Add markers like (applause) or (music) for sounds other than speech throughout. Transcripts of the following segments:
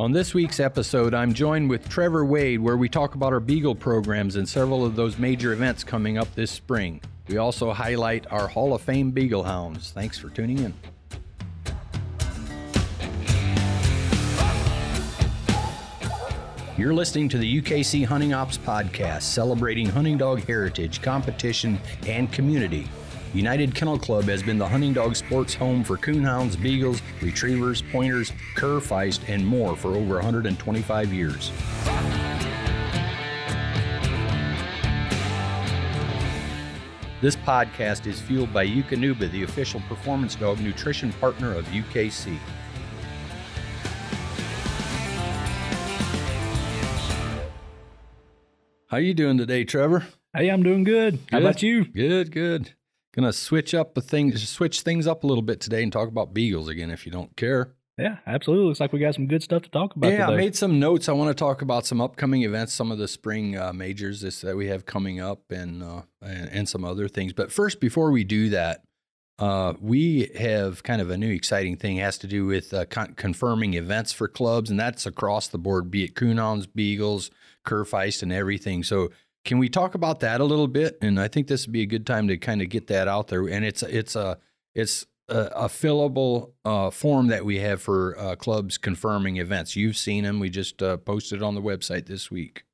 On this week's episode, I'm joined with Trevor Wade, where we talk about our Beagle programs and several of those major events coming up this spring. We also highlight our Hall of Fame Beagle Hounds. Thanks for tuning in. You're listening to the UKC Hunting Ops Podcast, celebrating hunting dog heritage, competition, and community. United Kennel Club has been the hunting dog sports home for coonhounds, beagles, retrievers, pointers, cur feist, and more for over 125 years. This podcast is fueled by Eukanuba, the official performance dog nutrition partner of UKC. How are you doing today, Trevor? Hey, I'm doing good. How about you? Good, good. Gonna switch up the things, switch things up a little bit today, and talk about beagles again, if you don't care. Yeah, absolutely. Looks like we got some good stuff to talk about yeah, I made some notes. I want to talk about some upcoming events, some of the spring uh, majors this, that we have coming up, and, uh, and and some other things. But first, before we do that, uh, we have kind of a new exciting thing. It has to do with uh, con- confirming events for clubs, and that's across the board, be it coonhounds, beagles, curfeist, and everything. So. Can we talk about that a little bit? And I think this would be a good time to kind of get that out there. And it's it's a it's a, a fillable uh, form that we have for uh, clubs confirming events. You've seen them. We just uh, posted on the website this week.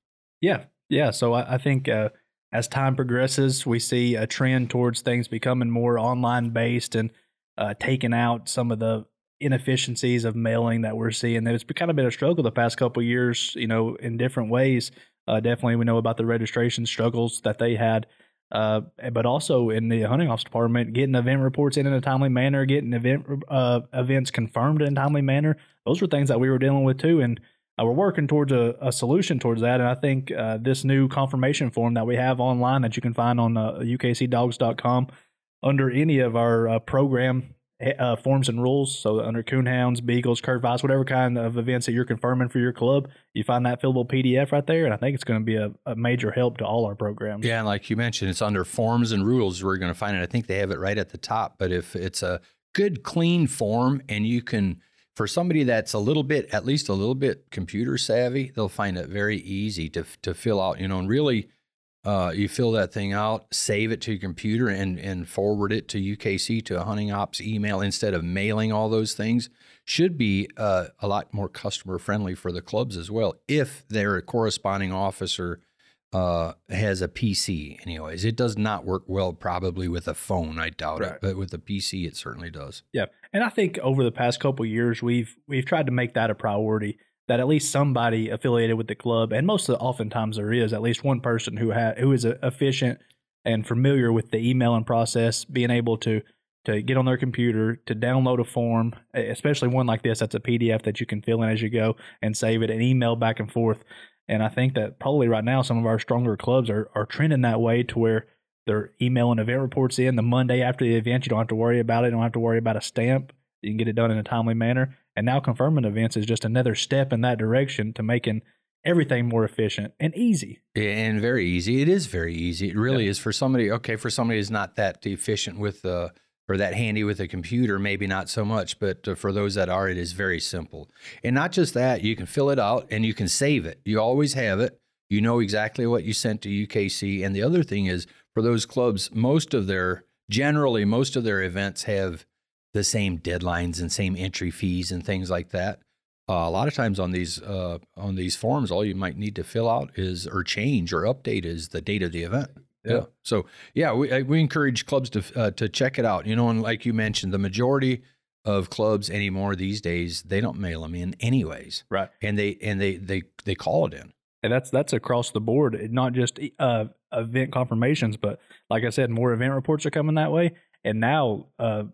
yeah, yeah. So I, I think uh, as time progresses, we see a trend towards things becoming more online based and uh, taking out some of the inefficiencies of mailing that we're seeing. It's kind of been a struggle the past couple years, you know, in different ways. Uh, definitely, we know about the registration struggles that they had. Uh, but also in the hunting ops department, getting event reports in in a timely manner, getting event uh, events confirmed in a timely manner. Those were things that we were dealing with too, and uh, we're working towards a, a solution towards that. And I think uh, this new confirmation form that we have online that you can find on uh, ukcdogs.com under any of our uh, program uh, forms and rules. So under coonhounds, beagles, cur feist, whatever kind of events that you're confirming for your club, you find that fillable PDF right there. And I think it's going to be a, a major help to all our programs. Yeah, and like you mentioned, it's under forms and rules. We're going to find it. I think they have it right at the top. But if it's a good, clean form, and you can, for somebody that's a little bit, at least a little bit computer savvy, they'll find it very easy to to fill out. You know, and really. Uh, you fill that thing out, save it to your computer, and and forward it to UKC to a hunting ops email instead of mailing all those things. Should be uh, a lot more customer friendly for the clubs as well if their corresponding officer uh, has a PC. Anyways, it does not work well probably with a phone. I doubt it, but with a PC, it certainly does. Yeah, and I think over the past couple of years, we've we've tried to make that a priority. That at least somebody affiliated with the club, and most of the, oftentimes there is at least one person who ha- who is uh, efficient and familiar with the emailing process, being able to to get on their computer to download a form, especially one like this that's a PDF that you can fill in as you go and save it and email back and forth. And I think that probably right now some of our stronger clubs are are trending that way to where they're emailing event reports in the Monday after the event. You don't have to worry about it. You don't have to worry about a stamp. You can get it done in a timely manner. And now confirming events is just another step in that direction to making everything more efficient and easy. And very easy. It is very easy. It really is for somebody. Okay, for somebody who's not that efficient with uh, or that handy with a computer, maybe not so much. But uh, for those that are, it is very simple. And not just that, you can fill it out and you can save it. You always have it. You know exactly what you sent to UKC. And the other thing is for those clubs, most of their generally most of their events have the same deadlines and same entry fees and things like that. Uh, a lot of times on these uh, on these forms, all you might need to fill out is or change or update is the date of the event. Yeah. So yeah, we we encourage clubs to uh, to check it out. You know, and like you mentioned, the majority of clubs anymore these days they don't mail them in anyways, Right. and they and they they they call it in. And that's that's across the board, not just uh, event confirmations, but like I said, more event reports are coming that way. And now uh,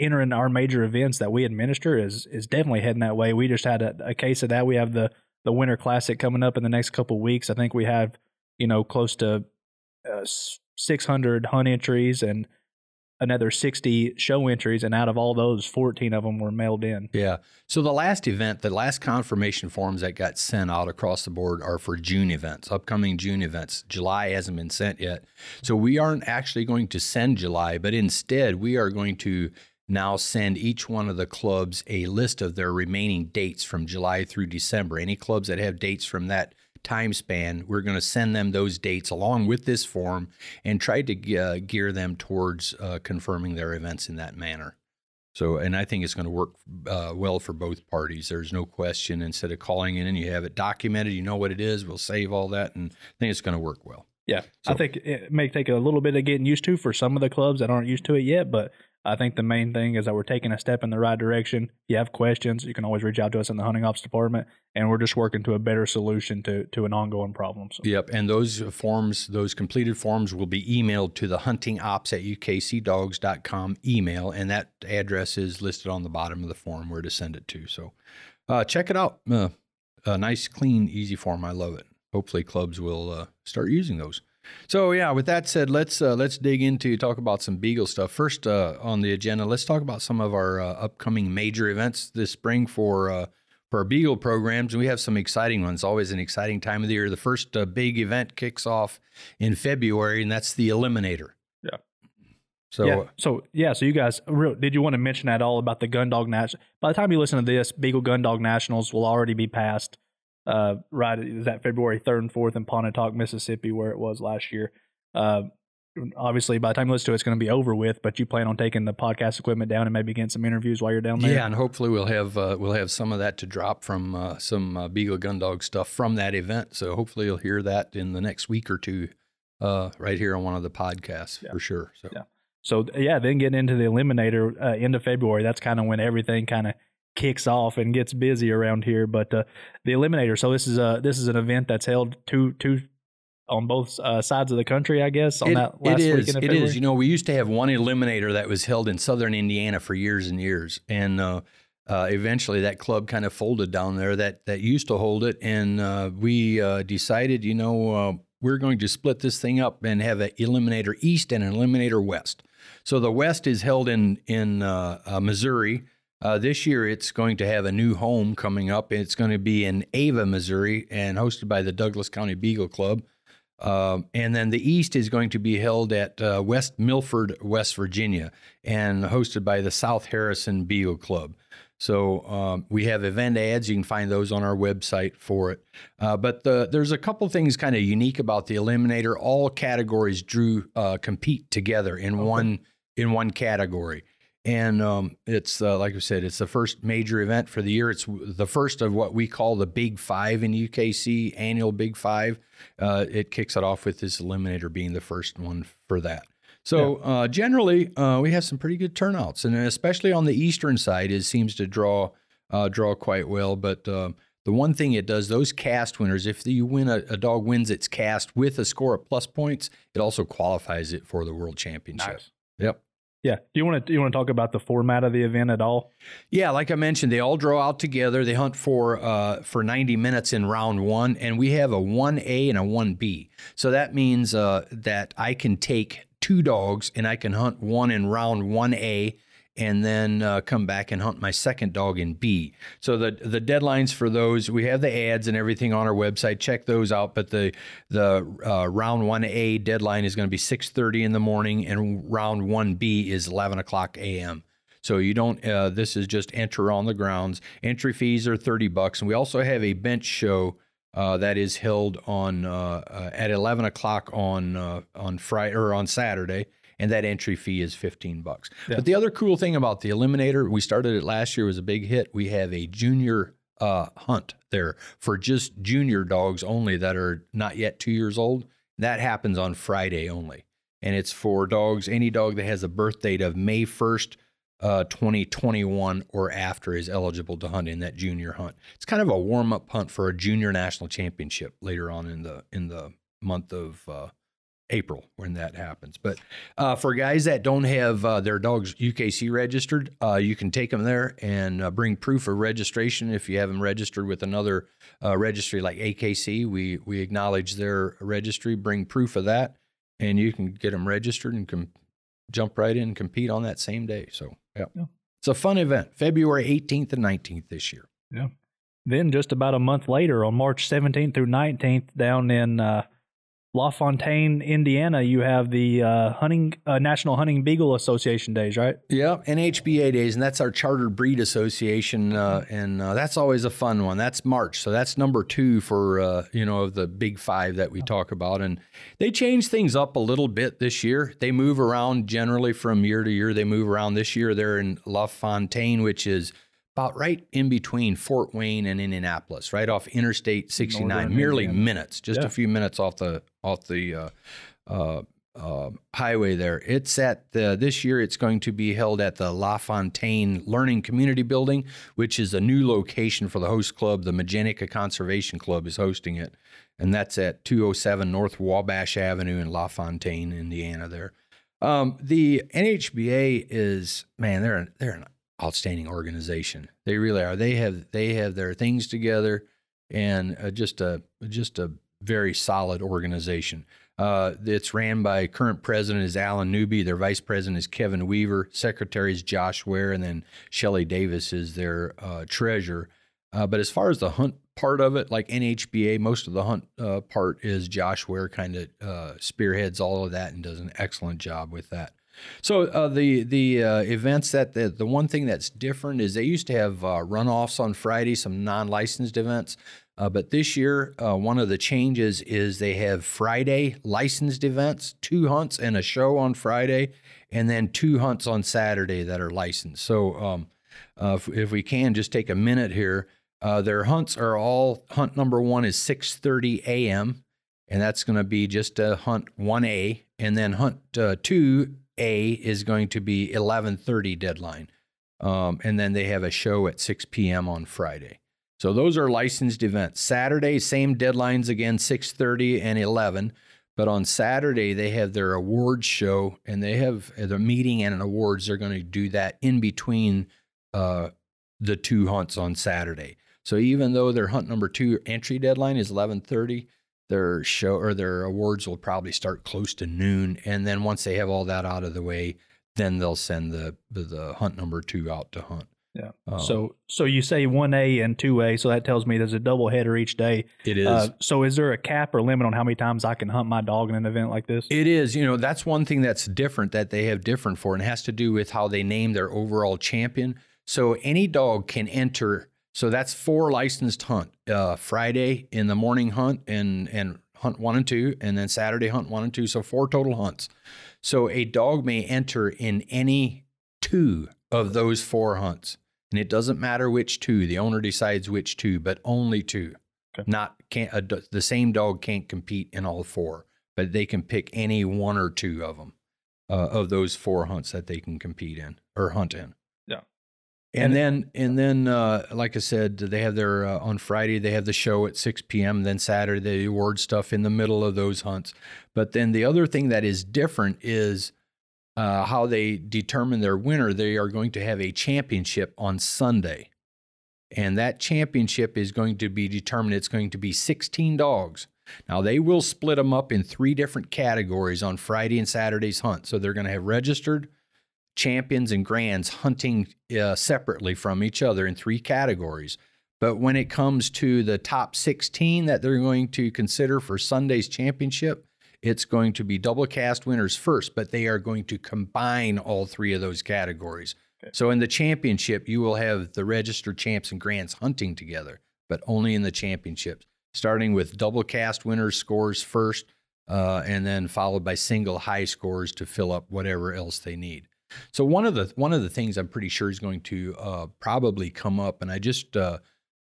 entering our major events that we administer is is definitely heading that way. We just had a, a case of that. We have the the Winter Classic coming up in the next couple of weeks. I think we have you know close to uh, six hundred hunt entries and another 60 show entries and out of all those 14 of them were mailed in Yeah. So the last event, the last confirmation forms that got sent out across the board are for June events, upcoming June events. July hasn't been sent yet. So we aren't actually going to send July, but instead we are going to now send each one of the clubs a list of their remaining dates from July through December. Any clubs that have dates from that time span, we're going to send them those dates along with this form and try to uh, gear them towards uh, confirming their events in that manner. So, and I think it's going to work uh, well for both parties. There's no question. Instead of calling in and you have it documented, you know what it is. We'll save all that, and I think it's going to work well. Yeah, so, I think it may take a little bit of getting used to for some of the clubs that aren't used to it yet, but I think the main thing is that we're taking a step in the right direction. If you have questions, you can always reach out to us in the hunting ops department, and we're just working to a better solution to to an ongoing problem. So. Yep, and those forms, those completed forms, will be emailed to the hunting ops at ukcdogs.com email, and that address is listed on the bottom of the form where to send it to. So uh, check it out. Uh, a nice, clean, easy form. I love it. Hopefully, clubs will uh, start using those. So yeah, with that said, let's uh, let's dig into talk about some Beagle stuff. First uh, on the agenda, let's talk about some of our uh, upcoming major events this spring for uh, for our Beagle programs. We have some exciting ones. Always an exciting time of the year. The first uh, big event kicks off in February, and that's the Eliminator. Yeah. So yeah, so yeah, so you guys, real, did you want to mention at all about the Gun Dog National? By the time you listen to this, Beagle Gun Dog Nationals will already be passed uh, right is that February 3rd and 4th in Pontotoc, Mississippi, where it was last year. Uh, obviously, by the time you listen to it, it's going to be over with. But you plan on taking the podcast equipment down and maybe getting some interviews while you're down there. Yeah, and hopefully we'll have uh, we'll have some of that to drop from uh, some uh, Beagle Gun Dog stuff from that event. So hopefully you'll hear that in the next week or two, uh, right here on one of the podcasts yeah. for sure. So. Yeah. So yeah, then getting into the eliminator uh, end of February. That's kind of when everything kind of kicks off and gets busy around here. But uh, the Eliminator. So this is a this is an event that's held two two on both uh, sides of the country, I guess. On it, that last it is. Weekend it is. You know, we used to have one Eliminator that was held in Southern Indiana for years and years, and uh, uh, eventually that club kind of folded down there. That that used to hold it, and uh, we uh, decided, you know. we're going to split this thing up and have an Eliminator East and an Eliminator West. So the West is held in in Missouri, uh, this year, it's going to have a new home coming up. It's going to be in Ava, Missouri, and hosted by the Douglas County Beagle Club. Uh, and then the East is going to be held at uh, West Milford, West Virginia, and hosted by the South Harrison Beagle Club. So um, we have event ads. You can find those on our website for it. Uh, but the, there's a couple things kind of unique about the Eliminator. All categories drew uh, compete together in okay. one in one category. And um, it's uh, like I said, it's the first major event for the year. It's the first of what we call the Big Five in UKC, annual Big Five. Uh, it kicks it off with this Eliminator being the first one for that. So yeah. uh, generally, uh, we have some pretty good turnouts, and especially on the eastern side, it seems to draw uh, draw quite well. But uh, the one thing it does, those cast winners, if you win a, a, dog wins its cast with a score of plus points, it also qualifies it for the world championship. Nice. Yep. Yeah. Do you want to do you want to talk about the format of the event at all? Yeah, like I mentioned, they all draw out together. They hunt for uh, for 90 minutes in round one, and we have a 1A and a 1B. So that means uh, that I can take two dogs and I can hunt one in round 1A and then uh, come back and hunt my second dog in B. So the the deadlines for those we have the ads and everything on our website. Check those out. But the the uh, round one A deadline is going to be six thirty in the morning, and round one B is eleven o'clock a.m. So you don't. Uh, this is just enter on the grounds. Entry fees are thirty bucks, and we also have a bench show. Uh, that is held on uh, uh, at eleven o'clock on uh, on Friday or on Saturday, and that entry fee is 15 bucks. Yeah. But the other cool thing about the Eliminator, we started it last year, was a big hit. We have a junior uh, hunt there for just junior dogs only that are not yet two years old. That happens on Friday only. And it's for dogs, any dog that has a birth date of May 1st, uh, 2021 or after is eligible to hunt in that junior hunt. It's kind of a warm up hunt for a junior national championship later on in the in the month of uh, April when that happens. But uh, for guys that don't have uh, their dogs UKC registered, uh, you can take them there and uh, bring proof of registration. If you have them registered with another uh, registry like AKC, we we acknowledge their registry. Bring proof of that, and you can get them registered and com- jump right in and compete on that same day. So yeah. yeah. It's a fun event, February 18th and 19th this year. Yeah. Then just about a month later, on March 17th through 19th, down in uh, LaFontaine, Indiana, you have the uh, hunting uh, National Hunting Beagle Association days, right? Yeah, NHBA days, and that's our Chartered Breed Association, uh, and uh, that's always a fun one. That's March, so that's number two for uh, you know of the big five that we talk about, and they change things up a little bit this year. They move around generally from year to year. They move around this year. They're in LaFontaine, which is about right in between Fort Wayne and Indianapolis, right off Interstate 69, Northern merely Indiana. minutes, just Yeah. a few minutes off the off the uh, uh, uh, highway there. It's at the this year. It's going to be held at the LaFontaine Learning Community Building, which is a new location for the host club. The Majenica Conservation Club is hosting it, and that's at 207 North Wabash Avenue in LaFontaine, Indiana. There, um, the NHBA is man. They're they're an outstanding organization. They really are. They have they have their things together, and uh, just a just a very solid organization. Uh, it's ran by current president is Alan Newby. Their vice president is Kevin Weaver. Secretary is Josh Ware, and then Shelley Davis is their uh, treasurer. Uh, but as far as the hunt part of it, like NHBA, most of the hunt uh, part is Josh Ware kind of uh, spearheads all of that and does an excellent job with that. So uh, the the uh, events that the the one thing that's different is they used to have uh, runoffs on Friday, some non-licensed events, uh, but this year uh, one of the changes is they have Friday licensed events, two hunts and a show on Friday, and then two hunts on Saturday that are licensed. So um, uh, if, if we can just take a minute here, their hunts are all hunt number one is 6:30 a.m. and that's going to be just a hunt 1A, and then hunt uh, 2A is going to be 11:30 deadline, um, and then they have a show at 6 p.m. on Friday. So those are licensed events. Saturday, same deadlines again, 6:30 and 11. But on Saturday, they have their awards show, and they have uh, the meeting and an awards. They're going to do that in between uh, the two hunts on Saturday. So even though their hunt number two entry deadline is 11:30, their show or their awards will probably start close to noon. And then once they have all that out of the way, then they'll send the the, the hunt number two out to hunt. Yeah. Um, so so you say one A and two A, so that tells me there's a double header each day. it is. Uh, so is there a cap or limit on how many times I can hunt my dog in an event like this? It is, you know, that's one thing that's different that they have different for, and it has to do with how they name their overall champion. So any dog can enter. So that's four licensed hunt. Uh, Friday in the morning hunt and and hunt one and two, and then Saturday hunt one and two. So four total hunts. So a dog may enter in any two of those four hunts, and it doesn't matter which two. The owner decides which two, but only two. Okay. Not can't a, the same dog can't compete in all four, but they can pick any one or two of them uh, of those four hunts that they can compete in or hunt in. And, And- then and then uh, like I said, they have their uh, on Friday they have the show at 6 p.m. Then Saturday they award stuff in the middle of those hunts. But then the other thing that is different is uh, how they determine their winner. They are going to have a championship on Sunday. And that championship is going to be determined. It's going to be 16 dogs. Now, they will split them up in three different categories on Friday and Saturday's hunt. So they're going to have registered, champions, and grands hunting uh, separately from each other in three categories. But when it comes to the top 16 that they're going to consider for Sunday's championship, it's going to be double cast winners first, but they are going to combine all three of those categories. So in the championship, you will have the registered champs and grands hunting together, but only in the championships, starting with double cast winners scores first, uh, and then followed by single high scores to fill up whatever else they need. So one of the one of the things I'm pretty sure is going to uh, probably come up, and I just uh,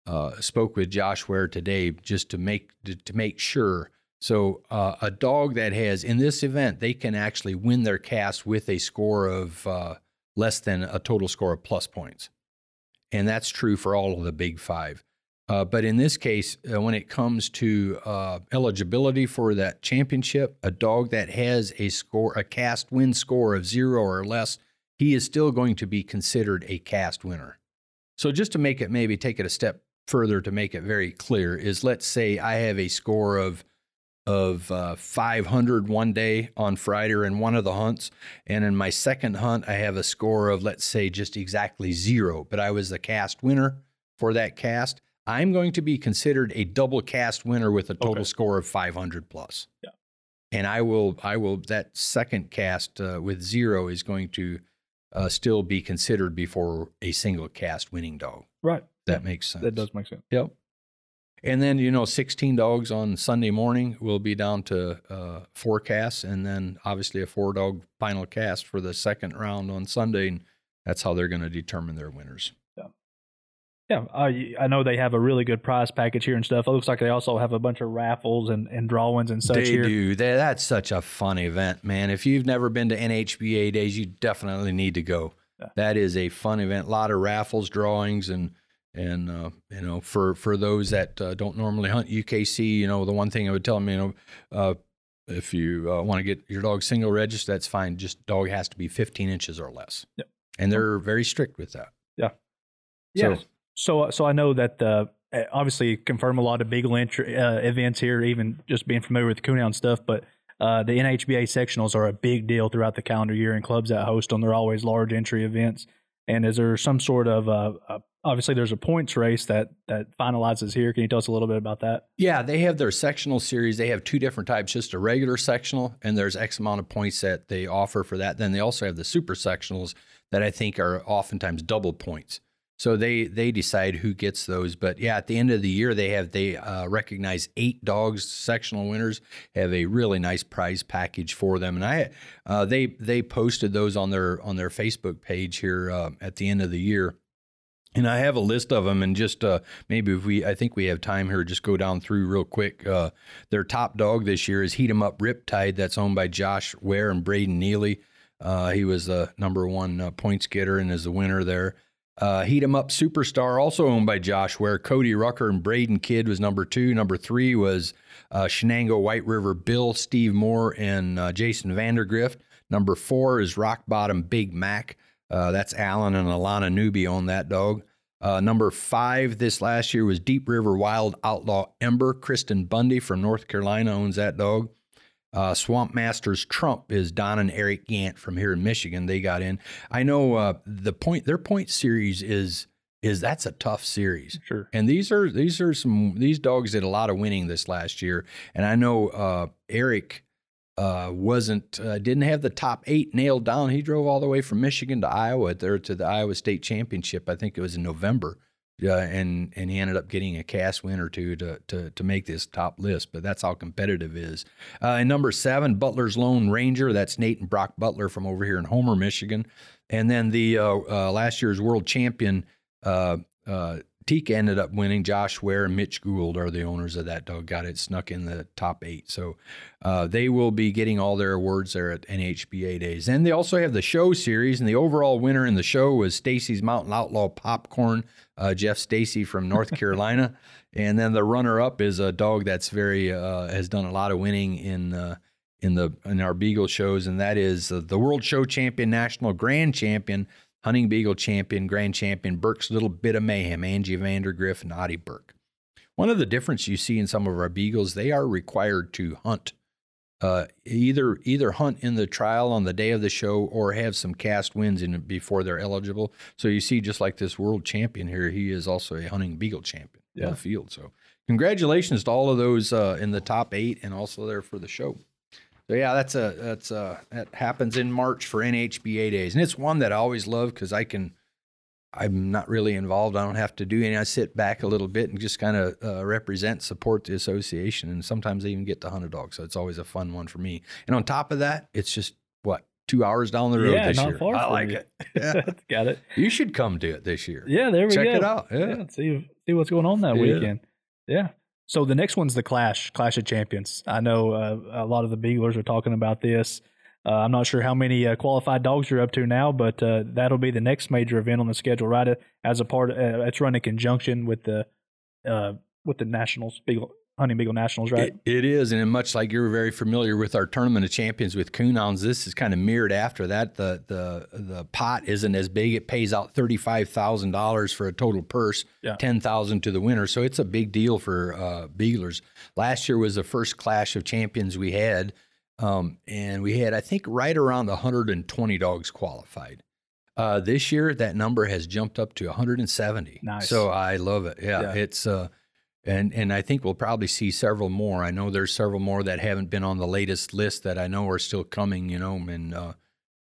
uh, spoke with Josh Ware today just to make to, to make sure. So uh, a dog that has in this event, they can actually win their cast with a score of uh, less than a total score of plus points, and that's true for all of the big five. Uh, but in this case, uh, when it comes to uh, eligibility for that championship, a dog that has a score, a cast win score of zero or less, he is still going to be considered a cast winner. So just to make it maybe take it a step further to make it very clear is let's say I have a score of of uh, 500 one day on Friday in one of the hunts, and in my second hunt I have a score of let's say just exactly zero, but I was the cast winner for that cast. I'm going to be considered a double cast winner with a total Okay. score of 500 plus. Yeah. and I will I will that second cast uh, with zero is going to uh, still be considered before a single cast winning dog. Right. That makes sense. That does make sense. Yep. And then you know, 16 dogs on Sunday morning will be down to uh, four casts, and then obviously a four dog final cast for the second round on Sunday, and that's how they're going to determine their winners. Yeah, I I know they have a really good prize package here and stuff. It looks like they also have a bunch of raffles and, and drawings and such they here. do. They, that's such a fun event, man. If you've never been to NHBA days, you definitely need to go. Yeah. That is a fun event. A lot of raffles, drawings, and and uh, you know, for for those that uh, don't normally hunt UKC, you know, the one thing I would tell them, you know, uh, if you uh, want to get your dog single registered, that's fine. Just dog has to be 15 inches or less. Yep. And they're very strict with that. Yeah. Yeah. So so so I know that uh, obviously confirm a lot of big entry, uh, events here, even just being familiar with the coonhound stuff. But uh, the NHBA sectionals are a big deal throughout the calendar year, and clubs that host them, they're always large entry events. And is there some sort of uh, uh, obviously there's a points race that that finalizes here? Can you tell us a little bit about that? Yeah, they have their sectional series. They have two different types, just a regular sectional, and there's X amount of points that they offer for that. Then they also have the super sectionals that I think are oftentimes double points. So they they decide who gets those. But yeah, at the end of the year, they have they uh, recognize eight dogs sectional winners have a really nice prize package for them, and I uh, they they posted those on their on their Facebook page here uh, at the end of the year. And I have a list of them, and just uh, maybe if we, I think we have time here, just go down through real quick. Uh, their top dog this year is Heat 'em Up Riptide, that's owned by Josh Ware and Braden Neely. Uh, he was the number one uh, points getter and is the winner there. Uh, Heat 'em Up Superstar, also owned by Josh Ware. Cody Rucker and Braden Kidd was number two. Number three was uh, Shenango White River Bill, Steve Moore, and uh, Jason Vandergrift. Number four is Rock Bottom Big Mac. Uh, that's Alan and Alana Newby on that dog. Uh, number five this last year was Deep River Wild Outlaw Ember. Kristen Bundy from North Carolina owns that dog. Uh, Swamp Masters Trump is Don and Eric Gant from here in Michigan. They got in. I know uh, the point. Their point series is is that's a tough series. Sure. And these are these are some these dogs did a lot of winning this last year. And I know uh, Eric uh, wasn't uh, didn't have the top eight nailed down. He drove all the way from Michigan to Iowa there to the Iowa State Championship. I think it was in November. Uh, and and he ended up getting a cast win or two to to to make this top list. But that's how competitive it is. Uh, and number seven, Butler's Lone Ranger. That's Nate and Brock Butler from over here in Homer, Michigan. And then the uh, uh, last year's world champion uh, ended up winning. Josh Ware and Mitch Gould are the owners of that dog. Got it snuck in the top eight. So uh, they will be getting all their awards there at NHBA days. And they also have the show series, and the overall winner in the show was Stacy's Mountain Outlaw Popcorn, uh, Jeff Stacy from North (laughs) Carolina. And then the runner up is a dog that's very uh, has done a lot of winning in uh, in the in our Beagle shows, and that is uh, the World Show Champion, National Grand Champion, Hunting Beagle Champion, Grand Champion, Burke's Little Bit of Mayhem, Angie Vandergriff, and Audie Burke. One of the difference you see in some of our beagles, they are required to hunt, uh, either either hunt in the trial on the day of the show or have some cast wins in before they're eligible. So you see, just like this world champion here, he is also a hunting beagle champion in Yeah. the field. So congratulations to all of those uh, in the top eight and also there for the show. So yeah, that's a that's a that happens in March for NHBA days, and it's one that I always love because I can. I'm not really involved. I don't have to do any. I sit back a little bit and just kind of uh, represent, support the association, and sometimes I even get to hunt a dog. So it's always a fun one for me. And on top of that, it's just what two hours down the road Yeah, this year. I like you. it. (laughs) Yeah, Got it. you should come do it this year. Yeah, there we Check go. Check it out. Yeah. see see what's going on that Yeah. weekend. Yeah. So the next one's the Clash, Clash of Champions. I know uh, a lot of the Beaglers are talking about this. Uh, I'm not sure how many uh, qualified dogs you're up to now, but uh, that'll be the next major event on the schedule. Right uh, as a part, uh, it's run in conjunction with the uh, with the Nationals, Beagle Hunting Beagle Nationals, right? It, it is, and much like you're very familiar with our tournament of champions with coonhounds, this is kind of mirrored after that. The the the pot isn't as big; it pays out thirty five thousand dollars for a total purse, Yeah. ten thousand to the winner. So it's a big deal for uh, beaglers. Last year was the first clash of champions we had, um, and we had I think right around one hundred and twenty dogs qualified. Uh, this year, that number has jumped up to 170. Nice. So I love it. Yeah, Yeah. it's uh, and and I think we'll probably see several more. I know there's several more that haven't been on the latest list that I know are still coming. You know, and uh,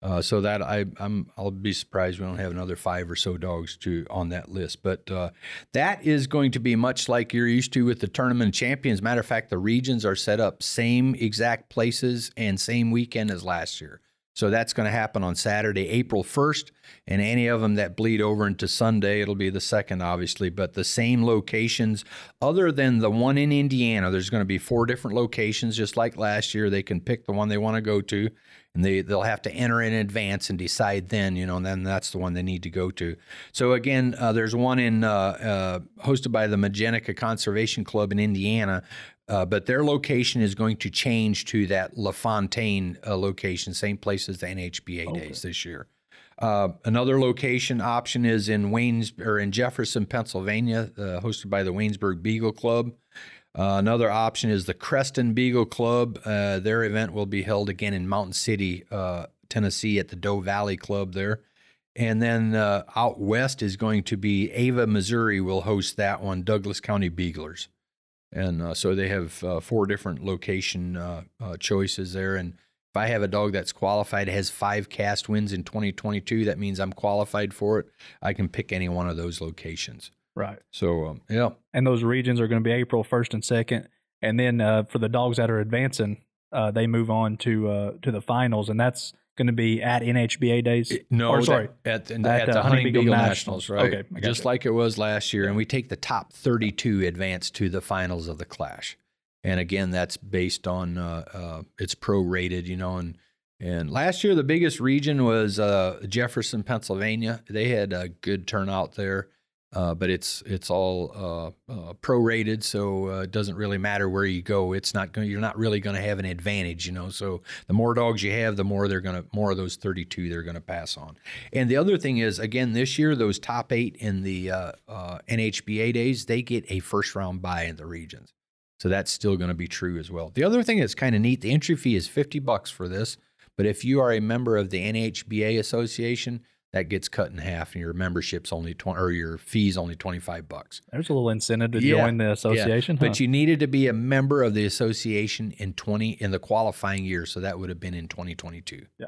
uh, so that I I'm I'll be surprised we don't have another five or so dogs to on that list. But uh, that is going to be much like you're used to with the tournament champions. Matter of fact, the regions are set up same exact places and same weekend as last year. So that's going to happen on Saturday, April 1st, and any of them that bleed over into Sunday, it'll be the second, obviously, but the same locations. Other than the one in Indiana, there's going to be four different locations, just like last year. They can pick the one they want to go to, and they they'll have to enter in advance and decide then, you know, and then that's the one they need to go to. So again, uh, there's one in uh, uh, hosted by the Majenica Conservation Club in Indiana, uh, but their location is going to change to that LaFontaine uh, location, same place as the NHBA okay. days this year. Uh, another location option is in Waynes or in Jefferson, Pennsylvania, uh, hosted by the Waynesburg Beagle Club. Uh, another option is the Creston Beagle Club. Uh, their event will be held again in Mountain City, Tennessee, at the Doe Valley Club there. And then out west is going to be Ava, Missouri, will host that one, Douglas County Beaglers. And uh, so they have uh, four different location uh, uh, choices there. And if I have a dog that's qualified, has five cast wins in 2022, that means I'm qualified for it. I can pick any one of those locations. Right. So, um, yeah. And those regions are going to be April 1st and 2nd. And then uh, for the dogs that are advancing, uh, they move on to to the finals. And that's going to be at NHBA days? No, or, sorry, at, at, at, the Hunting Beagle, Beagle Nationals, right? Okay, just like it was last year, and we take the top 32 advance to the finals of the Clash, and again, that's based on uh, uh, it's prorated, you know, and and last year the biggest region was uh, Jefferson, Pennsylvania. They had a good turnout there. Uh, but it's it's all uh, uh, prorated, so uh, it doesn't really matter where you go. It's not going. You're not really going to have an advantage, you know. So the more dogs you have, the more they're going to more of those 32 they're going to pass on. And the other thing is, again, this year those top eight in the uh, NHBA days they get a first round buy in the regions. So that's still going to be true as well. The other thing that's kind of neat, the entry fee is 50 bucks for this, but if you are a member of the NHBA association that gets cut in half and your membership's only 20 or your fees only 25 bucks. There's a little incentive to yeah. join the association. Yeah. Huh? But you needed to be a member of the association in 20 in the qualifying year, so that would have been in 2022. Yeah.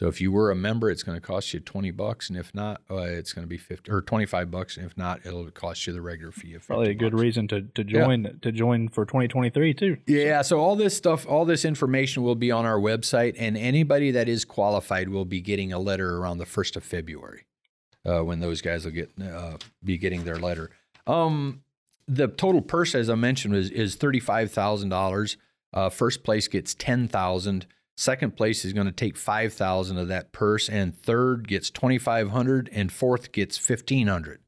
So if you were a member, it's going to cost you 20 bucks. And if not, uh, it's going to be 50 or 25 bucks. And if not, it'll cost you the regular fee of Probably a good bucks. reason to, to join, yeah. to join for 2023 too. Yeah. So all this stuff, all this information will be on our website and anybody that is qualified will be getting a letter around the 1st of February uh, when those guys will get, uh, be getting their letter. Um, the total purse, as I mentioned, is, is $35,000. Uh, first place gets 10,000. Second place is going to take 5000 of that purse and third gets 2500 and fourth gets 1500.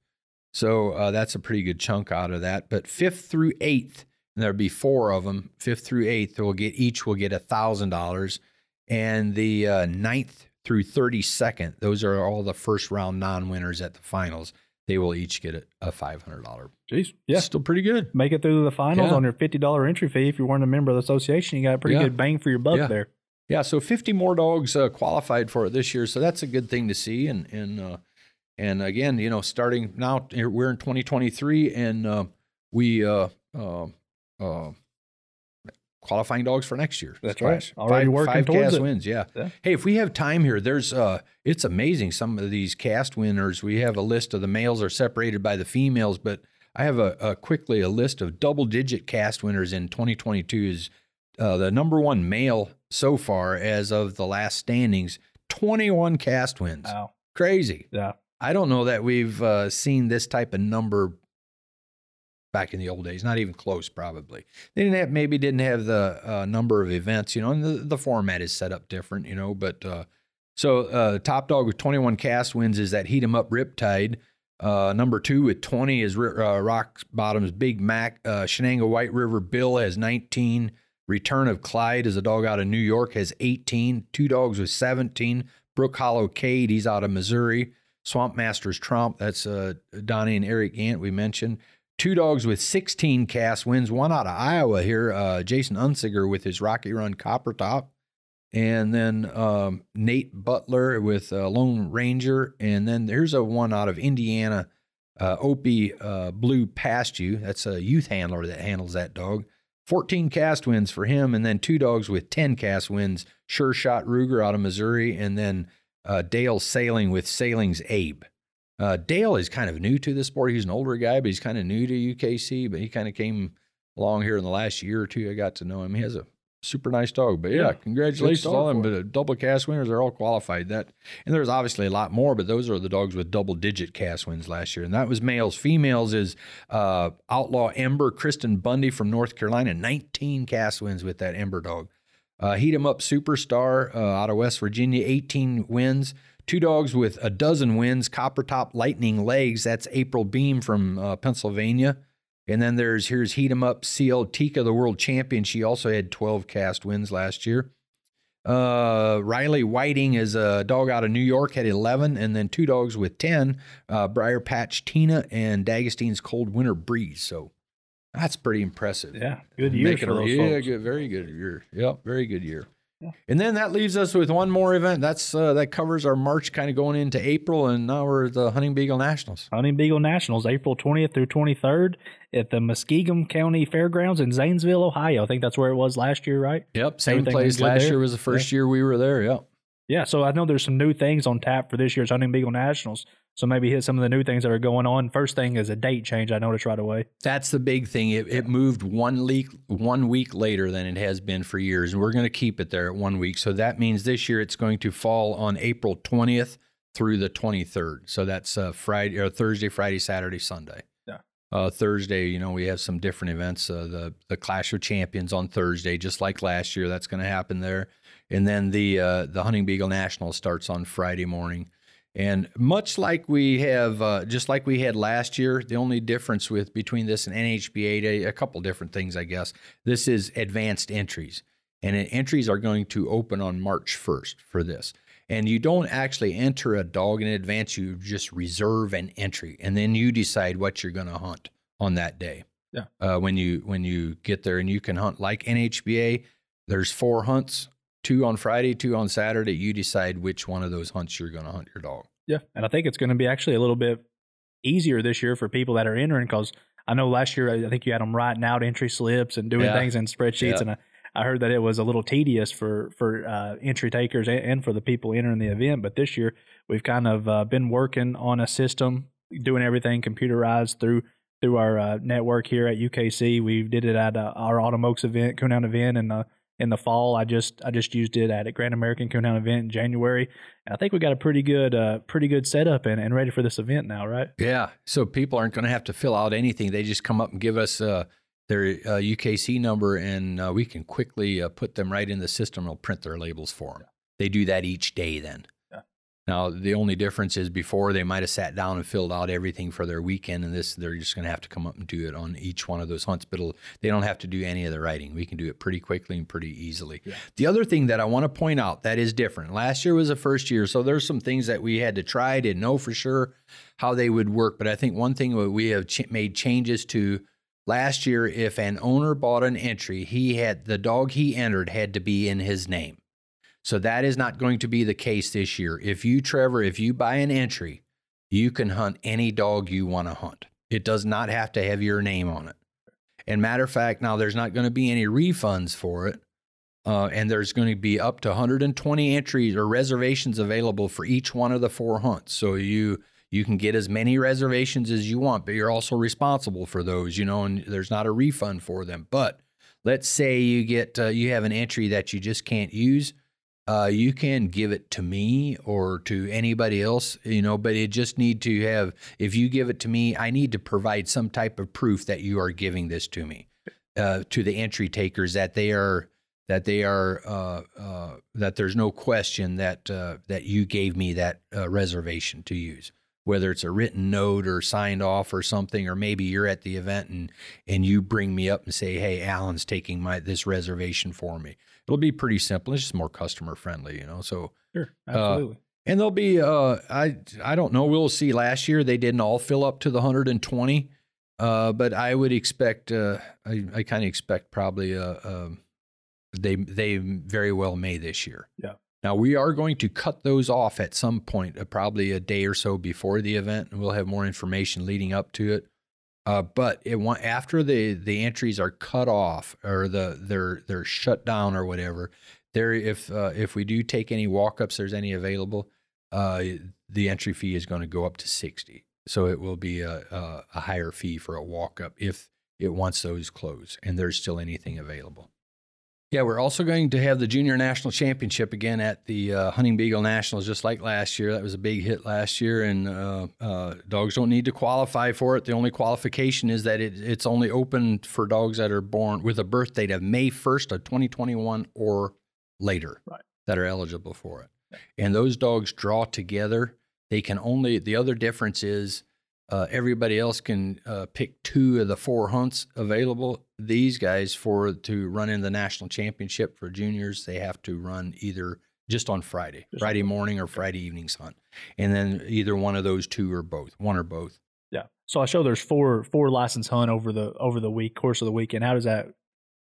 So uh, that's a pretty good chunk out of that. But fifth through eighth, and there'll be four of them. Fifth through eighth will get each will get a thousand dollars, and the uh, ninth through thirty second, those are all the first round non winners at the finals. They will each get a, a five hundred dollar. Jeez, yeah, still pretty good. Make it through the finals yeah. on your fifty dollar entry fee. If you weren't a member of the association, you got a pretty yeah. good bang for your buck yeah. there. Yeah, so 50 more dogs uh, qualified for it this year, so that's a good thing to see. And and uh, and again, you know, starting now, we're in 2023, and uh, we uh, uh, uh, qualifying dogs for next year. That's right. Already five, working five towards cast it. wins. Yeah. yeah. Hey, if we have time here, there's uh, it's amazing. Some of these cast winners, we have a list of the males are separated by the females, but I have a, a quickly a list of double digit cast winners in 2022 is uh, the number one male so far as of the last standings 21 cast wins. Wow. Crazy. Yeah. I don't know that we've uh, seen this type of number back in the old days. Not even close, probably. They didn't have, maybe didn't have the uh, number of events, you know, and the, the format is set up different, you know. But uh, so uh, top dog with 21 cast wins is that Heat 'em Up Riptide. Uh, number two with 20 is uh, Rock Bottom's Big Mac. Uh, Shenango White River Bill has 19. Return of Clyde is a dog out of New York, has 18. Two dogs with 17. Brook Hollow Cade, he's out of Missouri. Swamp Masters Trump, that's uh, Donnie and Eric Gant, we mentioned. Two dogs with 16 cast wins, one out of Iowa here, uh, Jason Unsiger with his Rocky Run Copper Top. And then um, Nate Butler with uh, Lone Ranger. And then there's a one out of Indiana Uh, Opie uh, blew past you. That's a youth handler that handles that dog. 14 cast wins for him, and then two dogs with 10 cast wins. Sure Shot Ruger out of Missouri, and then uh, Dale Sailing with Sailing's Abe. Uh, Dale is kind of new to the sport. He's an older guy, but he's kind of new to UKC. But he kind of came along here in the last year or two. I got to know him. He has a super nice dog. But yeah, Yeah, congratulations on them. But uh, double cast winners are all qualified. That and there's obviously a lot more, but those are the dogs with double digit cast wins last year. And that was males. Females is uh, Outlaw Ember Kristen Bundy from North Carolina, 19 cast wins with that Ember dog. Uh, Heat 'em up superstar uh, out of West Virginia, 18 wins. Two dogs with a dozen wins. Copper Top Lightning Legs. That's April Beam from uh, Pennsylvania. And then there's here's Heat 'em Up CL Tika, the world champion. She also had 12 cast wins last year. Uh, Riley Whiting is a dog out of New York, had 11, and then two dogs with 10. Uh, Briar Patch Tina and D'Agostino's Cold Winter Breeze. So that's pretty impressive. Yeah, good year Making for a- those yeah, folks. good, very good year. Yep, very good year. And then that leaves us with one more event. That's uh, that covers our March, kind of going into April, and now we're at the Hunting Beagle Nationals. Hunting Beagle Nationals, April 20th through 23rd at the Muskingum County Fairgrounds in Zanesville, Ohio. I think that's where it was last year, right? Yep, same Everything place. Last there? year was the first year we were there. Yep. Yeah, so I know there's some new things on tap for this year's Hunting Beagle Nationals. So maybe hit some of the new things that are going on. First thing is a date change. I noticed right away. That's the big thing. It, it moved one week one week later than it has been for years, and we're going to keep it there at one week. So that means this year it's going to fall on April twentieth through the twenty third. So that's uh, Friday or Thursday, Friday, Saturday, Sunday. Yeah. Uh, Thursday, you know, we have some different events. Uh, the the Clash of Champions on Thursday, just like last year. That's going to happen there, and then the uh, the Hunting Beagle National starts on Friday morning. And much like we have, uh, just like we had last year, the only difference with between this and NHBA a couple different things, I guess. This is advanced entries, and entries are going to open on March 1st for this. And you don't actually enter a dog in advance; you just reserve an entry, and then you decide what you're going to hunt on that day. Yeah. Uh, when you when you get there, and you can hunt like NHBA. There's four hunts two on Friday, two on Saturday. You decide which one of those hunts you're going to hunt your dog. Yeah, and I think it's going to be actually a little bit easier this year for people that are entering because I know last year I think you had them writing out entry slips and doing Yeah. things in spreadsheets, Yeah. and I, I heard that it was a little tedious for for uh, entry takers and, and for the people entering the event. But this year we've kind of uh, been working on a system, doing everything computerized through through our uh, network here at UKC. We did it at uh, our Autumn Oaks event, Coonhound event, and the in the fall. I just I just used it at a Grand American Coonhound event in January. And I think we got a pretty good uh, pretty good setup and, and ready for this event now, right? Yeah. So people aren't going to have to fill out anything. They just come up and give us uh, their uh, UKC number, and uh, we can quickly uh, put them right in the system. We'll print their labels for them. They do that each day then. Now, the only difference is before they might have sat down and filled out everything for their weekend, and this they're just going to have to come up and do it on each one of those hunts. But they don't have to do any of the writing. We can do it pretty quickly and pretty easily. Yeah. The other thing that I want to point out that is different. Last year was the first year, so there's some things that we had to try, didn't know for sure how they would work. But I think one thing we have ch- made changes to last year, if an owner bought an entry, he had the dog he entered had to be in his name. So that is not going to be the case this year. If you, Trevor, if you buy an entry, you can hunt any dog you want to hunt. It does not have to have your name on it. And matter of fact, now there's not going to be any refunds for it. Uh, and there's going to be up to 120 entries or reservations available for each one of the four hunts. So you you can get as many reservations as you want, but you're also responsible for those, you know, and there's not a refund for them. But let's say you get uh, you have an entry that you just can't use, uh, you can give it to me or to anybody else, you know, but it just need to have if you give it to me, I need to provide some type of proof that you are giving this to me. Uh, to the entry takers that they are that they are uh, uh, that there's no question that uh, that you gave me that uh, reservation to use, whether it's a written note or signed off or something, or maybe you're at the event and and you bring me up and say, "Hey, Alan's taking my this reservation for me." It'll be pretty simple. It's just more customer friendly, you know. So Sure, absolutely. and there'll be uh I I don't know. We'll see. Last year they didn't all fill up to the 120, uh, but I would expect uh I I kind of expect probably uh um they they very well may this year. Yeah. Now we are going to cut those off at some point, uh, probably a day or so before the event, and we'll have more information leading up to it. Uh, but it after the the entries are cut off or the they're they're shut down or whatever, there if uh, if we do take any walk ups, there's any available, uh, the entry fee is going to go up to sixty. So it will be a, a, a higher fee for a walk up if it wants those closed and there's still anything available. Yeah, we're also going to have the Junior National Championship again at the uh, Hunting Beagle Nationals, just like last year. That was a big hit last year, and uh, uh, dogs don't need to qualify for it. The only qualification is that it, it's only open for dogs that are born with a birth date of May 1st of 2021 or later right. that are eligible for it. And those dogs draw together. They can only, the other difference is uh, everybody else can uh, pick two of the four hunts available. These guys, for to run in the national championship for juniors, they have to run either just on Friday, Friday morning or Friday evenings hunt, and then either one of those two or both, one or both. Yeah. So I show there's four four license hunt over the over the week course of the weekend. How does that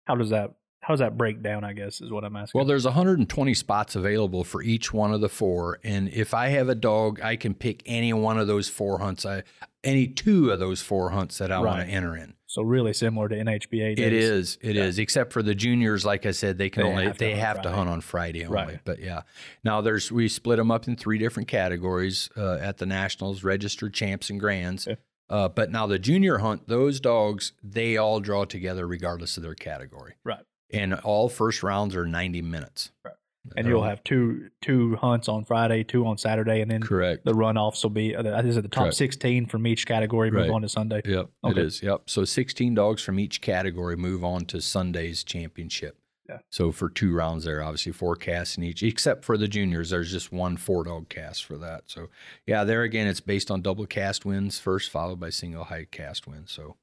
how does that how does that break down? I guess is what I'm asking. Well, there's 120 spots available for each one of the four, and if I have a dog, I can pick any one of those four hunts. I any two of those four hunts that I right. want to enter in. So really similar to NHBA. Days. It is. It yeah. is. Except for the juniors, like I said, they can they only have they have Friday. to hunt on Friday only. Right. But yeah, now there's we split them up in three different categories uh, at the nationals: registered champs and grands. Yeah. Uh, but now the junior hunt, those dogs, they all draw together regardless of their category. Right and all first rounds are 90 minutes. Right. And you'll have two two hunts on Friday, two on Saturday, and then correct the runoffs will be uh, is it the top correct. sixteen from each category move right. on to Sunday. Yep, okay. it is. Yep. So sixteen dogs from each category move on to Sunday's championship. Yeah. So for two rounds there, obviously four casts in each, except for the juniors. There's just one four dog cast for that. So yeah, there again, it's based on double cast wins first, followed by single high cast wins. So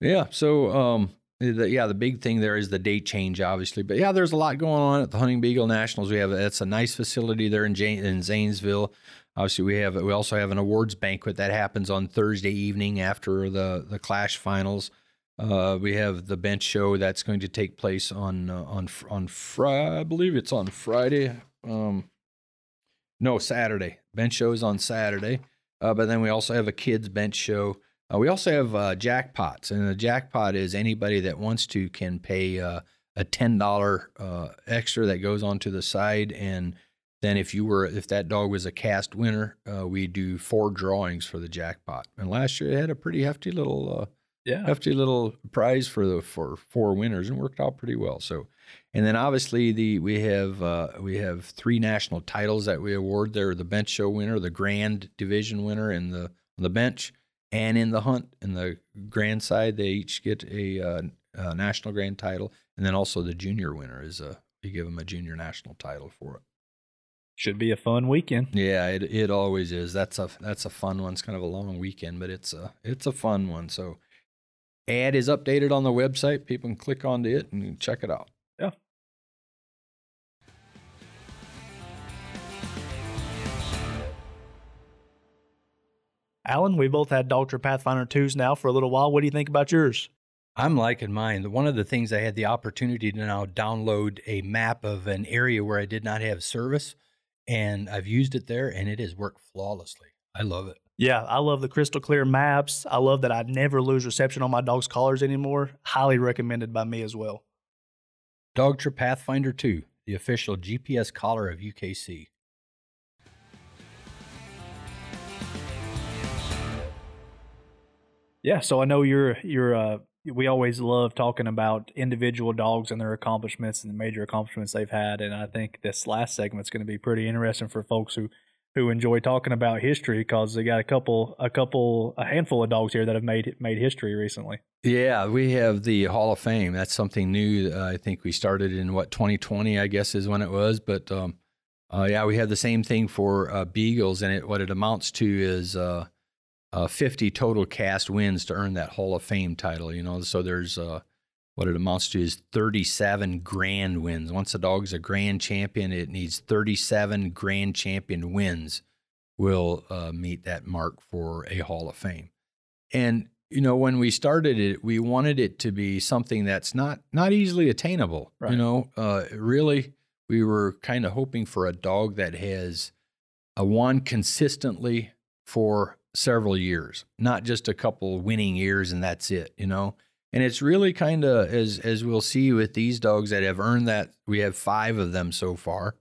yeah, so um, the, yeah, the big thing there is the date change, obviously. But yeah, there's a lot going on at the Hunting Beagle Nationals. We have it's a nice facility there in Jane, in Zanesville. Obviously, we have we also have an awards banquet that happens on Thursday evening after the the Clash finals. Uh, we have the bench show that's going to take place on uh, on on Friday. I believe it's on Friday. Um, no, Saturday. Bench show is on Saturday. Uh, but then we also have a kids bench show uh, we also have uh, jackpots, and the jackpot is anybody that wants to can pay uh, a ten dollar uh, extra that goes onto the side, and then if you were if that dog was a cast winner, uh, we do four drawings for the jackpot. And last year it had a pretty hefty little uh, yeah hefty little prize for the for four winners, and worked out pretty well. So, and then obviously the we have we have three national titles that we award. There, the bench show winner, the grand division winner, and the the bench and in the hunt in the grand side they each get a, uh, a, national grand title. And then also the junior winner is a you give them a junior national title for it. Should be a fun weekend. Yeah it, it always is. That's a that's a fun one. It's kind of a long weekend but it's a it's a fun one. So ad is updated on the website. People can click onto it and check it out Allen, we both had Dogtra Pathfinder 2s now for a little while. What do you think about yours? I'm liking mine. One of the things I had the opportunity to now download a map of an area where I did not have service, and I've used it there, and it has worked flawlessly. I love it. Yeah, I love the crystal clear maps. I love that I never lose reception on my dog's collars anymore. Highly recommended by me as well. Dogtra Pathfinder 2, the official GPS collar of UKC. Yeah, so I know you're you're uh we always love talking about individual dogs and their accomplishments and the major accomplishments they've had and I think this last segment's going to be pretty interesting for folks who who enjoy talking about history because they got a couple a couple a handful of dogs here that have made made history recently. Yeah, we have the Hall of Fame. That's something new. Uh, I think we started in what 2020, I guess, is when it was. But um, uh, yeah, we have the same thing for uh, beagles, and it what it amounts to is uh, uh, 50 total cast wins to earn that Hall of Fame title. You know, so there's uh, what it amounts to is 37 grand wins. Once a dog's a grand champion, it needs 37 grand champion wins will uh, meet that mark for a Hall of Fame. And you know, when we started it, we wanted it to be something that's not not easily attainable. Right. You know, uh, really, we were kind of hoping for a dog that has a won consistently for several years, not just a couple winning years and that's it, you know. And it's really kind of as as we'll see with these dogs that have earned that. We have five of them so far,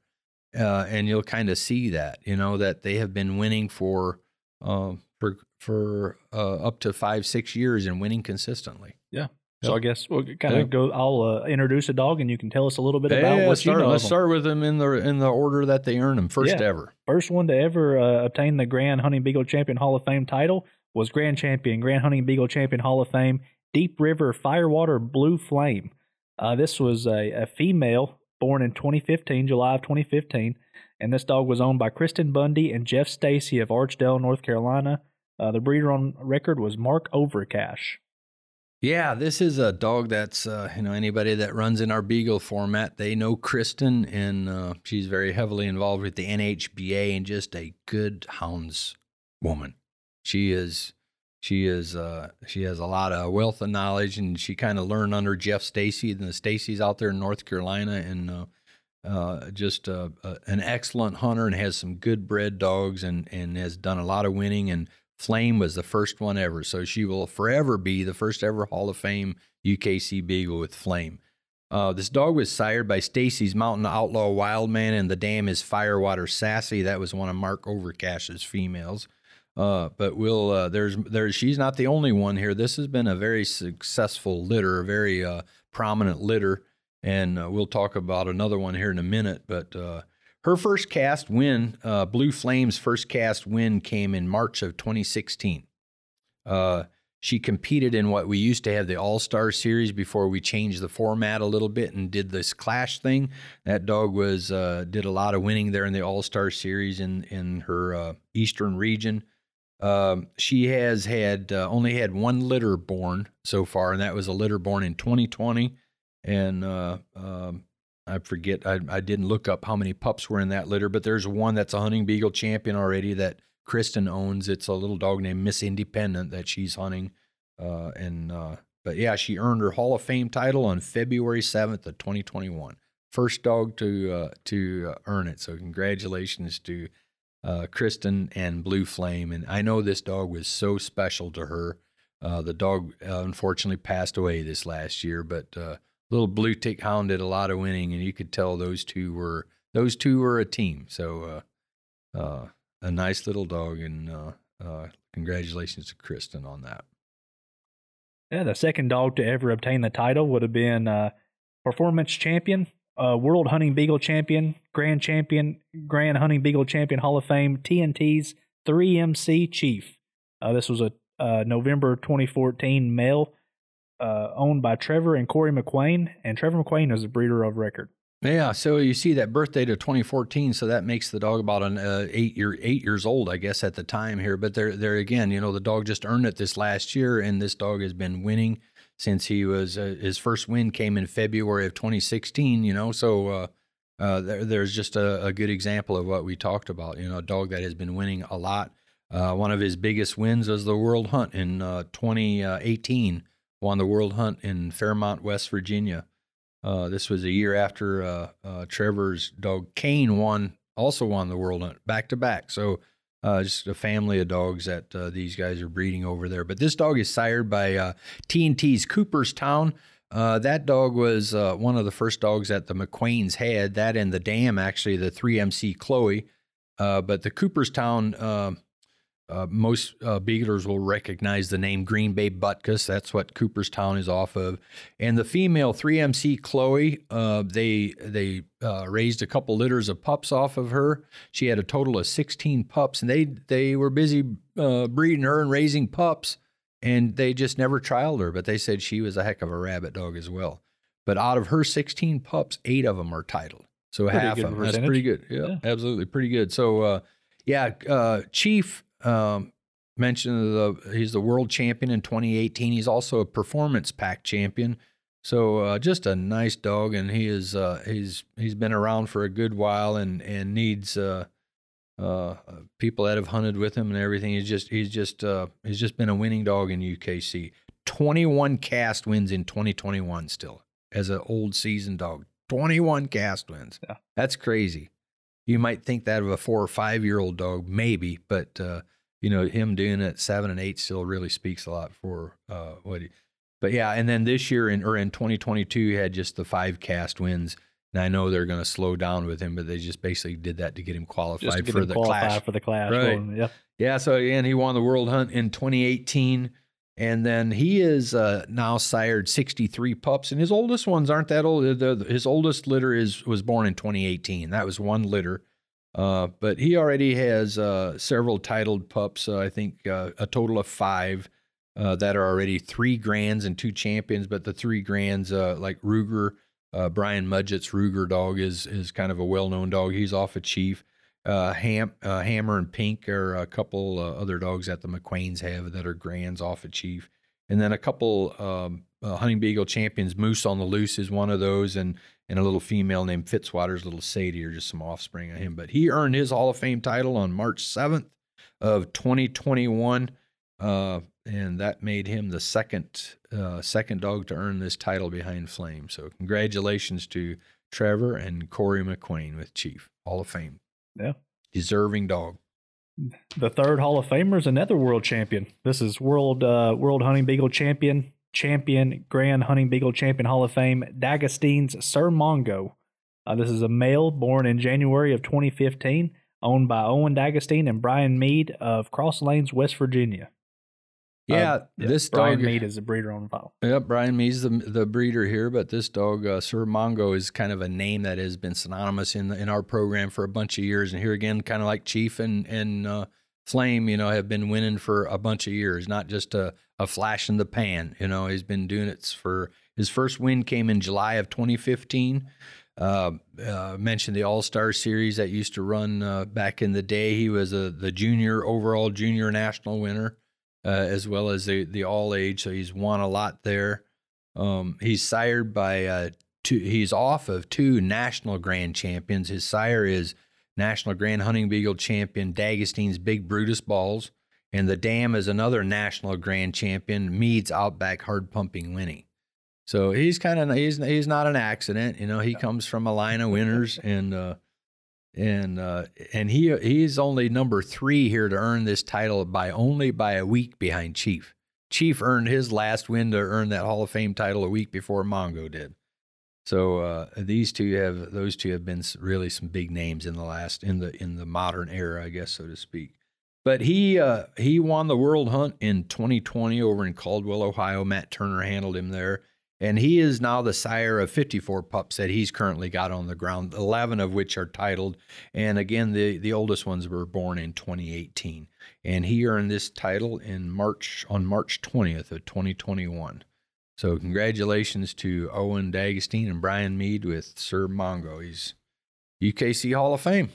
uh, and you'll kind of see that, you know, that they have been winning for uh, for for uh, up to five six years and winning consistently. Yeah. So I guess we'll kind of go. I'll uh, introduce a dog, and you can tell us a little bit about Yeah, what start, you know. let's start with them in the in the order that they earned them. First Yeah. ever. First one to ever uh, obtain the Grand Hunting Beagle Champion Hall of Fame title was Grand Champion, Grand Hunting Beagle Champion Hall of Fame, Deep River Firewater Blue Flame. Uh, this was a, a female born in 2015, July of 2015, and this dog was owned by Kristen Bundy and Jeff Stacy of Archdale, North Carolina. Uh, the breeder on record was Mark Overcash. Yeah, this is a dog that's uh, you know anybody that runs in our Beagle format, they know Kristen, and uh, she's very heavily involved with the NHBA and just a good hounds woman. She is, she is, uh, she has a lot of wealth of knowledge, and she kind of learned under Jeff Stacy and the Stacy's out there in North Carolina, and uh, uh, just uh, uh, an excellent hunter and has some good bred dogs, and and has done a lot of winning and Flame was the first one ever, so she will forever be the first ever Hall of Fame UKC Beagle with Flame. Uh, this dog was sired by Stacy's Mountain Outlaw Wildman, and the dam is Firewater Sassy. That was one of Mark Overcash's females. Uh, but we'll uh, there's there's she's not the only one here. This has been a very successful litter, a very uh, prominent litter, and uh, we'll talk about another one here in a minute. But uh, her first cast win, uh, Blue Flames' first cast win, came in March of 2016. Uh, she competed in what we used to have the All Star Series before we changed the format a little bit and did this Clash thing. That dog was uh, did a lot of winning there in the All Star Series in in her uh, Eastern region. Um, she has had uh, only had one litter born so far, and that was a litter born in 2020. And uh, um, I forget, I, I didn't look up how many pups were in that litter, but there's one that's a hunting beagle champion already that Kristen owns. It's a little dog named Miss Independent that she's hunting. Uh, and uh, but yeah, she earned her Hall of Fame title on February 7th of 2021. First dog to uh, to uh, earn it. So congratulations to uh, Kristen and Blue Flame. And I know this dog was so special to her. Uh, the dog unfortunately passed away this last year, but little Blue Tick Hound did a lot of winning, and you could tell those two were those two were a team. So uh, uh, a nice little dog, and uh, uh, congratulations to Kristen on that. Yeah, the second dog to ever obtain the title would have been uh, Performance Champion, World Hunting Beagle Champion, Grand Champion, Grand Hunting Beagle Champion Hall of Fame, TNT's 3MC Chief. This was a November 2014 male uh, owned by Trevor and Corey McQuain, and Trevor McQuain is a breeder of record. Yeah, so you see that birthday to 2014, so that makes the dog about an uh, eight year eight years old, I guess, at the time here. But there, there again, you know, the dog just earned it this last year, and this dog has been winning since he was uh, his first win came in February of 2016. You know, so uh, uh, there, there's just a, a good example of what we talked about. You know, a dog that has been winning a lot. Uh, one of his biggest wins was the World Hunt in uh, 2018. Won the World Hunt in Fairmont, West Virginia. Uh, this was a year after uh, uh, Trevor's dog Kane won, also won the World Hunt back to back. So uh, just a family of dogs that uh, these guys are breeding over there. But this dog is sired by uh, TNT's Cooperstown. Uh, that dog was one of the first dogs that the McQuains had. That and the dam, actually, the 3MC Chloe. But the Cooperstown, uh, most uh, beaglers will recognize the name Green Bay Butkus. That's what Cooperstown is off of. And the female 3MC Chloe, uh, they they uh, raised a couple litters of pups off of her. She had a total of 16 pups, and they they were busy uh, breeding her and raising pups, and they just never trialed her. But they said she was a heck of a rabbit dog as well. But out of her 16 pups, eight of them are titled. So Pretty half of them. That's pretty good. Yeah, Yeah. absolutely pretty good. So uh, yeah, uh, Chief um, mentioned the he's the world champion in 2018. He's also a performance pack champion. So uh, just a nice dog, and he is uh, he's he's been around for a good while, and and needs uh, uh, people that have hunted with him and everything. He's just he's just uh, he's just been a winning dog in UKC. 21 cast wins in 2021 still as an old seasoned dog. 21 cast wins. Yeah. That's crazy. You might think that of a four or five year old dog, maybe, but uh, you know him doing it seven and eight still really speaks a lot for uh, what he. But yeah, and then this year in or in 2022, he had just the five cast wins. And I know they're going to slow down with him, but they just basically did that to get him qualified get for him the qualified clash. for the clash. Right. Yeah. Yeah, so again, he won the World Hunt in 2018, and then he is uh, now sired 63 pups, and his oldest ones aren't that old. His oldest litter is was born in 2018. That was one litter, uh, but he already has uh, several titled pups. Uh, I think uh, a total of five uh, that are already three grands and two champions. But the three grands, like Ruger, Brian Mudgett's Ruger dog is is kind of a well known dog. He's off a chief uh, Ham, uh, Hammer and Pink are a couple uh, other dogs that the McQuains have that are grands off a chief, and then a couple um, uh, hunting beagle champions. Moose on the loose is one of those, and and a little female named Fitzwater's little Sadie are just some offspring of him. But he earned his Hall of Fame title on March seventh of 2021, uh, and that made him the second uh, second dog to earn this title behind Flame. So congratulations to Trevor and Corey McQuain with Chief Hall of Fame. Yeah. Deserving dog. The third Hall of Famer is another world champion. This is world uh, world hunting beagle champion, champion, Grand Hunting Beagle Champion Hall of Fame, D'Agostins Sir Mongo. Uh, this is a male born in January of 2015, owned by Owen D'Agostine and Brian Mead of Cross Lanes, West Virginia. Yeah, Uh, this Brian dog. Mead is a breeder on file. Yep, Brian Mead's the the breeder here, but this dog, uh, Sir Mongo, is kind of a name that has been synonymous in in our program for a bunch of years. And here again, kind of like Chief and and uh, Flame, you know, have been winning for a bunch of years, not just a, a flash in the pan. You know, he's been doing it for his first win came in July of 2015. Uh, uh, mentioned the All Star Series that used to run uh, back in the day. He was a, the junior overall junior national winner, uh, as well as the the All Age. So he's won a lot there. Um, he's sired by uh, two. He's off of two national grand champions. His sire is National Grand Hunting Beagle champion D'Agostins Big Brutus Balls, and the dam is another national grand champion Mead's Outback Hard Pumping Winnie. So he's kind of he's he's not an accident, you know. He comes from a line of winners, and uh, and uh, and he he's only number three here to earn this title by only by a week behind Chief. Chief earned his last win to earn that Hall of Fame title a week before Mongo did. So uh, these two have those two have been really some big names in the last in the in the modern era, I guess so to speak. But he uh, he won the World Hunt in 2020 over in Caldwell, Ohio. Matt Turner handled him there, and he is now the sire of 54 pups that he's currently got on the ground. 11 of which are titled, and again the the oldest ones were born in 2018, and he earned this title in March on March 20th of 2021. So congratulations to Owen D'Agostine and Brian Mead with Sir Mongo. He's UKC Hall of Fame.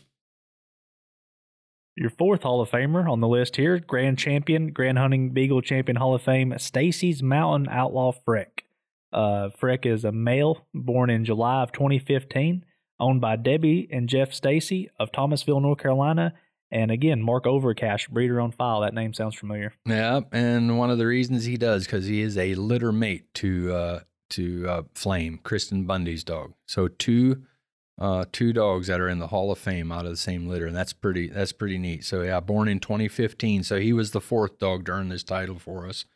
Your fourth Hall of Famer on the list here, Grand Champion, Grand Hunting Beagle Champion Hall of Fame, Stacy's Mountain Outlaw Freck. Uh, Freck is a male born in July of 2015, owned by Debbie and Jeff Stacy of Thomasville, North Carolina. And again, Mark Overcash, breeder on file. That name sounds familiar. Yeah, and one of the reasons he does because he is a litter mate to uh, to uh, Flame, Kristen Bundy's dog. So two uh, two dogs that are in the Hall of Fame out of the same litter, and that's pretty that's pretty neat. So yeah, born in 2015, so he was the fourth dog to earn this title for us.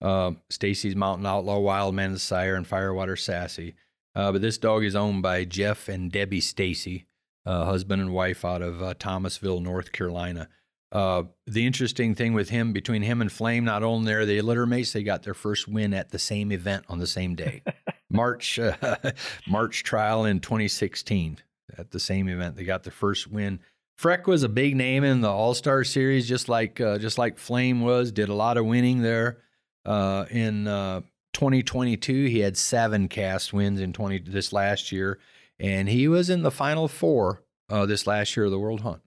Uh, Stacy's Mountain Outlaw, Wildman the Sire, and Firewater Sassy. Uh, but this dog is owned by Jeff and Debbie Stacy, uh, husband and wife out of uh, Thomasville, North Carolina. Uh, the interesting thing with him, between him and Flame, not only are they litter mates, they got their first win at the same event on the same day. (laughs) March uh, (laughs) March trial in 2016 at the same event. They got their first win. Freck was a big name in the All Star Series, just like uh, just like Flame was. Did a lot of winning there. Uh, in uh, 2022, he had seven cast wins in 20 this last year, and he was in the final four uh, this last year of the World Hunt.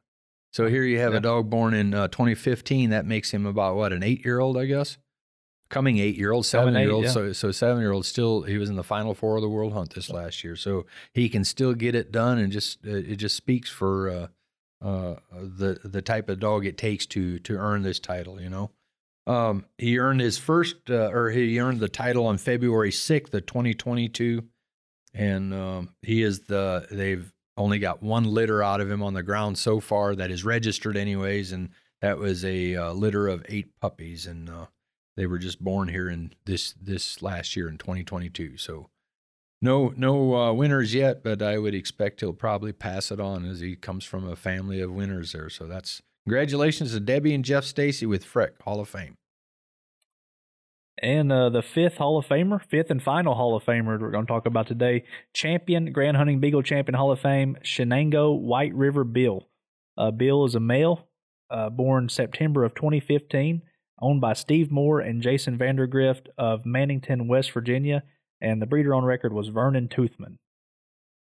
So here you have Yeah. a dog born in uh, 2015. That makes him about what an eight year old, I guess. Coming eight year old, seven-year-old. yeah. So so seven year old still he was in the final four of the World Hunt this last year. So he can still get it done, and just uh, it just speaks for uh, uh, the the type of dog it takes to to earn this title. You know. Um, he earned his first, uh, or he earned the title on February 6th of 2022. and um, he is the they've only got one litter out of him on the ground so far that is registered anyways, and that was a uh, litter of eight puppies, and uh, they were just born here in this this last year in 2022. So no no uh, winners yet, but I would expect he'll probably pass it on as he comes from a family of winners there. So that's congratulations to Debbie and Jeff Stacy with Freck Hall of Fame. And uh, the fifth Hall of Famer, fifth and final Hall of Famer we're going to talk about today, champion, Grand Hunting Beagle Champion Hall of Fame, Shenango White River Bill. Uh, Bill is a male, uh, born September of 2015, owned by Steve Moore and Jason Vandergrift of Mannington, West Virginia, and the breeder on record was Vernon Toothman.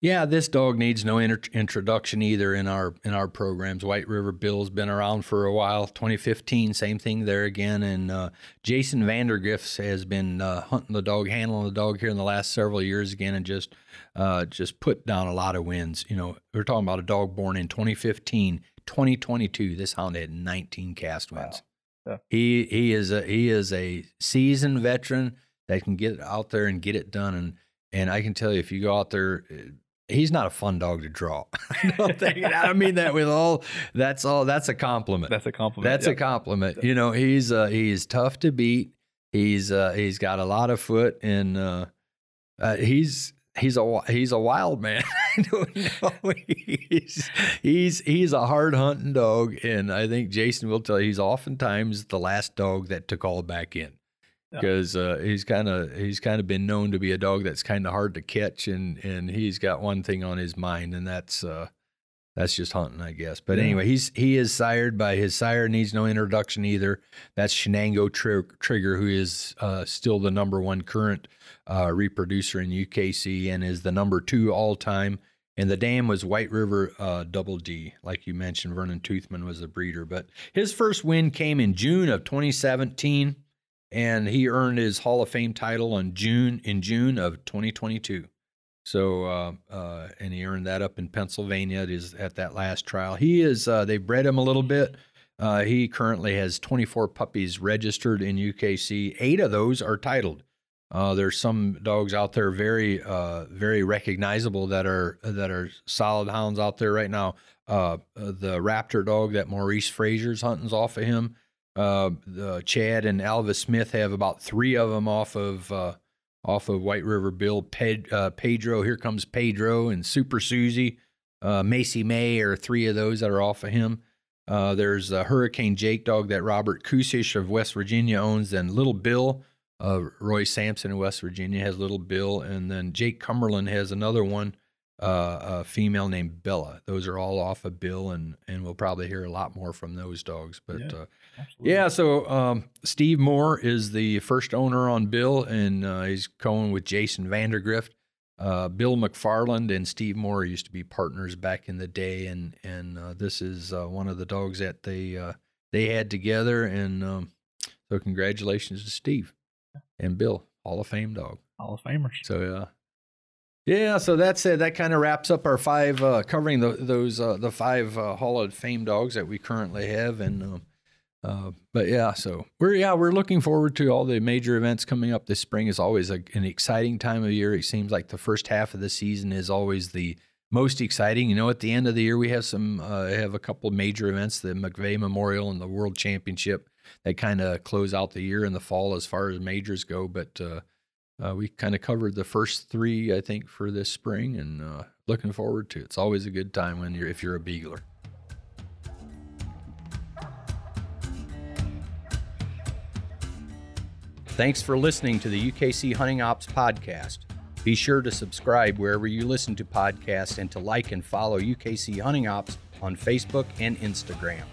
Yeah, this dog needs no introduction either in our in our programs. White River Bill's been around for a while. 2015, same thing there again. And uh, Jason Vandergrift has been uh, hunting the dog, handling the dog here in the last several years again, and just uh, just put down a lot of wins. You know, we're talking about a dog born in 2015, 2022. This hound had 19 cast wins. Wow. Yeah. He he is a he is a seasoned veteran that can get out there and get it done. And and I can tell you, if you go out there he's not a fun dog to draw. (laughs) I don't think. I mean that with all. That's all. That's a compliment. That's a compliment. That's yep. a compliment. You know, he's uh, he's tough to beat. He's uh, he's got a lot of foot, and uh, uh, he's he's a he's a wild man. (laughs) I don't know. (laughs) He's he's he's a hard hunting dog, and I think Jason will tell you he's oftentimes the last dog that to call back in because uh, he's kind of he's kind of been known to be a dog that's kind of hard to catch, and and he's got one thing on his mind, and that's uh, that's just hunting, I guess. But yeah. anyway, he's he is sired by his sire needs no introduction either. That's Shenango Tr- Trigger, who is uh, still the number one current uh, reproducer in UKC and is the number two all time. And the dam was White River uh, Double D, like you mentioned. Vernon Toothman was the breeder, but his first win came in June of 2017 and he earned his Hall of Fame title on June in June of 2022. So, uh, uh, and he earned that up in Pennsylvania. It is at that last trial. He is. Uh, they bred him a little bit. Uh, he currently has 24 puppies registered in UKC. Eight of those are titled. Uh, there's some dogs out there very, uh, very recognizable that are that are solid hounds out there right now. the Raptor dog that Maurice Frazier's hunting's off of him. Uh, Chad and Alvis Smith have about three of them off of uh, off of White River Bill. Ped, uh, Pedro, here comes Pedro and Super Susie. Uh, Macy May are three of those that are off of him. Uh, there's a Hurricane Jake dog that Robert Kusish of West Virginia owns. Then Little Bill, uh, Roy Sampson in West Virginia has Little Bill, and then Jake Cumberland has another one uh, a female named Bella. Those are all off of Bill, and and we'll probably hear a lot more from those dogs. But yeah, uh, yeah so um, Steve Moore is the first owner on Bill, and uh, he's going with Jason Vandergrift. Uh, Bill McFarland and Steve Moore used to be partners back in the day, and and uh, this is uh, one of the dogs that they they had together. And um, so, congratulations to Steve and Bill, Hall of Fame dog, Hall of Famers. So yeah, so that's it. That kind of wraps up our five, uh, covering the, those uh, the five uh, Hall of Fame dogs that we currently have, and um, uh, but yeah, so we're yeah we're looking forward to all the major events coming up this spring. is always a, an exciting time of year. It seems like the first half of the season is always the most exciting. You know, at the end of the year we have some uh, have a couple major events, the McVeigh Memorial and the World Championship, that kind of close out the year in the fall as far as majors go, but. Uh, we kind of covered the first three, I think, for this spring, and uh, looking forward to it. It's always a good time when you're if you're a beagler. Thanks for listening to the UKC Hunting Ops podcast. Be sure to subscribe wherever you listen to podcasts and to like and follow UKC Hunting Ops on Facebook and Instagram.